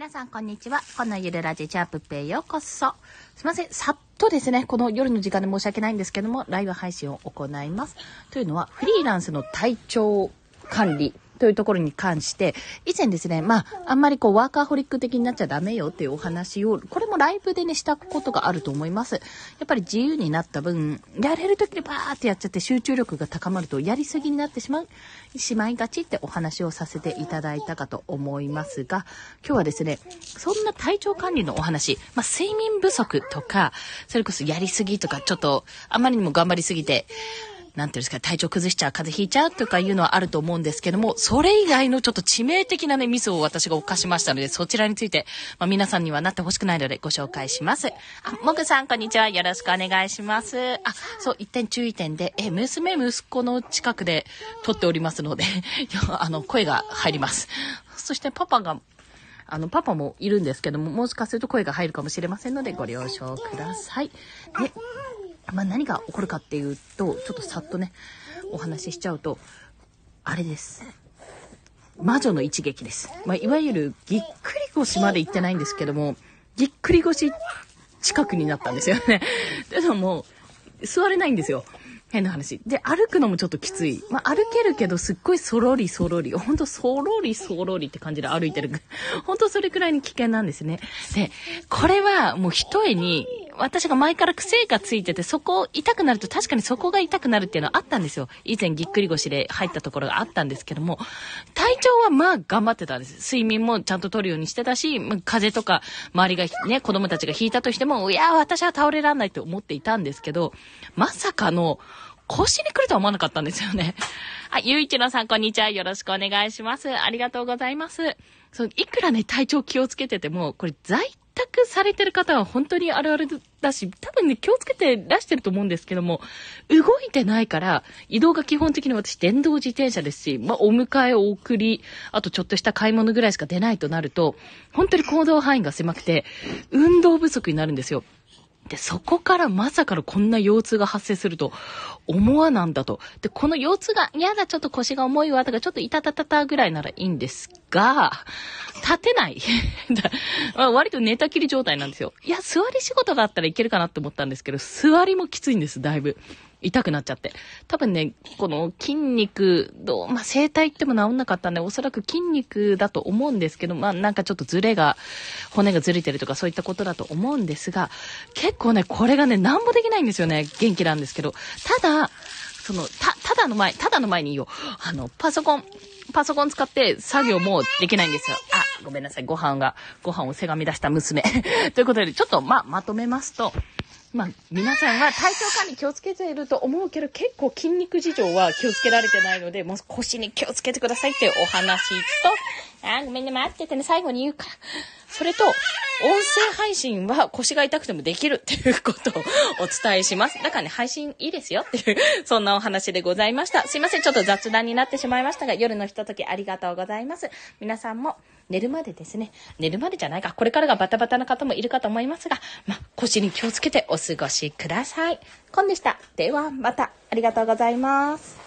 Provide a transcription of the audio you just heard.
皆さん、こんにちは。このゆるラジチャープペイようこそ。すいません。さっとですね、この夜の時間で申し訳ないんですけども、ライブ配信を行います。というのは、フリーランスの体調管理というところに関して、以前ですね、まあ、あんまりこう、ワーカーホリック的になっちゃダメよっていうお話を、これもライブでね、したことがあると思います。やっぱり自由になった分、やれる時にバーってやっちゃって集中力が高まると、やりすぎになってしまう、しまいがちってお話をさせていただいたかと思いますが、今日はですね、そんな体調管理のお話、まあ、睡眠不足とか、それこそやりすぎとか、ちょっと、あまりにも頑張りすぎて、なんていうんですか、体調崩しちゃう、風邪ひいちゃうとかいうのはあると思うんですけども、それ以外のちょっと致命的なね、ミスを私が犯しましたので、そちらについて、まあ、皆さんにはなってほしくないのでご紹介します。あ、もぐさん、こんにちは。よろしくお願いします。あ、そう、一点注意点で、え、娘、息子の近くで撮っておりますので、あの、声が入ります。そしてパパが、あの、パパもいるんですけども、もしかすると声が入るかもしれませんので、ご了承ください。で、まあ、何が起こるかっていうと、ちょっとさっとね、お話ししちゃうと、あれです。魔女の一撃です。まあ、いわゆるぎっくり腰まで行ってないんですけども、ぎっくり腰近くになったんですよね。でももう、座れないんですよ。変な話。で、歩くのもちょっときつい。まあ、歩けるけど、すっごいそろりそろり。ほんと、そろりそろりって感じで歩いてる。ほんと、それくらいに危険なんですね。で、これはもう一重に、私が前から癖がついてて、そこ痛くなると確かにそこが痛くなるっていうのはあったんですよ。以前ぎっくり腰で入ったところがあったんですけども、体調はまあ頑張ってたんです。睡眠もちゃんと取るようにしてたし、風邪とか周りがね、子供たちが引いたとしても、いや、私は倒れらんないと思っていたんですけど、まさかの、腰に来るとは思わなかったんですよね。はい、ゆういちろさん、こんにちは。よろしくお願いします。ありがとうございます。そう、いくらね、体調気をつけてても、これ在宅されてる方は本当にあるあるだし、多分ね、気をつけてらしてると思うんですけども、動いてないから、移動が基本的に私、電動自転車ですし、まあ、お迎え、お送り、あとちょっとした買い物ぐらいしか出ないとなると、本当に行動範囲が狭くて、運動不足になるんですよ。で、そこからまさかのこんな腰痛が発生すると思わなんだと。で、この腰痛が、嫌だ、ちょっと腰が重いわ、とか、ちょっといたたたたぐらいならいいんですが、立てない。割と寝たきり状態なんですよ。いや、座り仕事だったらいけるかなって思ったんですけど、座りもきついんです、だいぶ。痛くなっちゃって。多分ね、この筋肉、どう、まあ、生体っても治んなかったんで、おそらく筋肉だと思うんですけど、まあ、なんかちょっとズレが、骨がずれてるとかそういったことだと思うんですが、結構ね、これがね、なんもできないんですよね。元気なんですけど。ただ、その、た、ただの前、ただの前にいいよ。あの、パソコン、パソコン使って作業もできないんですよ。あ、ごめんなさい。ご飯が、ご飯をせがみ出した娘。ということで、ちょっと、ま、まとめますと、まあ、皆さんは体調管理気をつけていると思うけど、結構筋肉事情は気をつけられてないので、もう腰に気をつけてくださいっていうお話と、あ、ごめんね、待っててね、最後に言うから。それと、音声配信は腰が痛くてもできるっていうことをお伝えします。だからね、配信いいですよっていう、そんなお話でございました。すいません、ちょっと雑談になってしまいましたが、夜のひとときありがとうございます。皆さんも寝るまでですね、寝るまでじゃないか、これからがバタバタな方もいるかと思いますが、ま腰に気をつけてお過ごしください。コンでした。では、また、ありがとうございます。